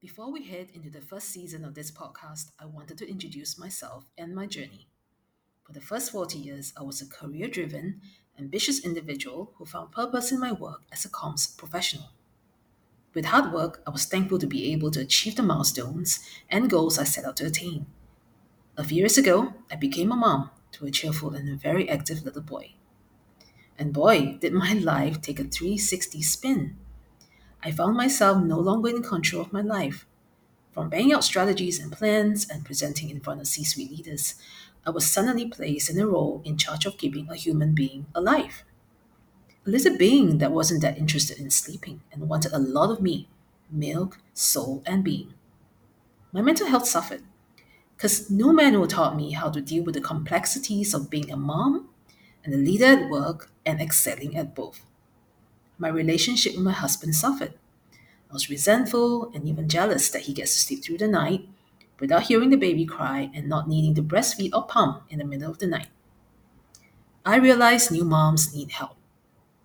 Before we head into the first season of this podcast, I wanted to introduce myself and my journey. For the first 40 years, I was a career driven, ambitious individual who found purpose in my work as a comms professional. With hard work, I was thankful to be able to achieve the milestones and goals I set out to attain. A few years ago, I became a mom to a cheerful and a very active little boy. And boy, did my life take a 360 spin. I found myself no longer in control of my life. From banging out strategies and plans and presenting in front of C suite leaders, I was suddenly placed in a role in charge of keeping a human being alive. A little being that wasn't that interested in sleeping and wanted a lot of me milk, soul, and being. My mental health suffered because no manual taught me how to deal with the complexities of being a mom and a leader at work and excelling at both. My relationship with my husband suffered. I was resentful and even jealous that he gets to sleep through the night without hearing the baby cry and not needing to breastfeed or pump in the middle of the night. I realize new moms need help,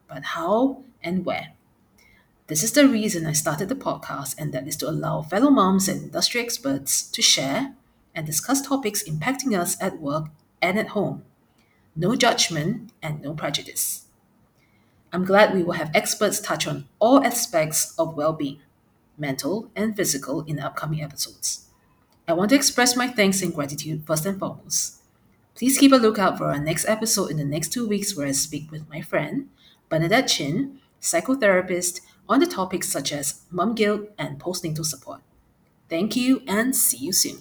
but how and where? This is the reason I started the podcast, and that is to allow fellow moms and industry experts to share and discuss topics impacting us at work and at home. No judgment and no prejudice. I'm glad we will have experts touch on all aspects of well being, mental and physical, in the upcoming episodes. I want to express my thanks and gratitude first and foremost. Please keep a lookout for our next episode in the next two weeks, where I speak with my friend, Bernadette Chin, psychotherapist, on the topics such as mom guilt and postnatal support. Thank you and see you soon.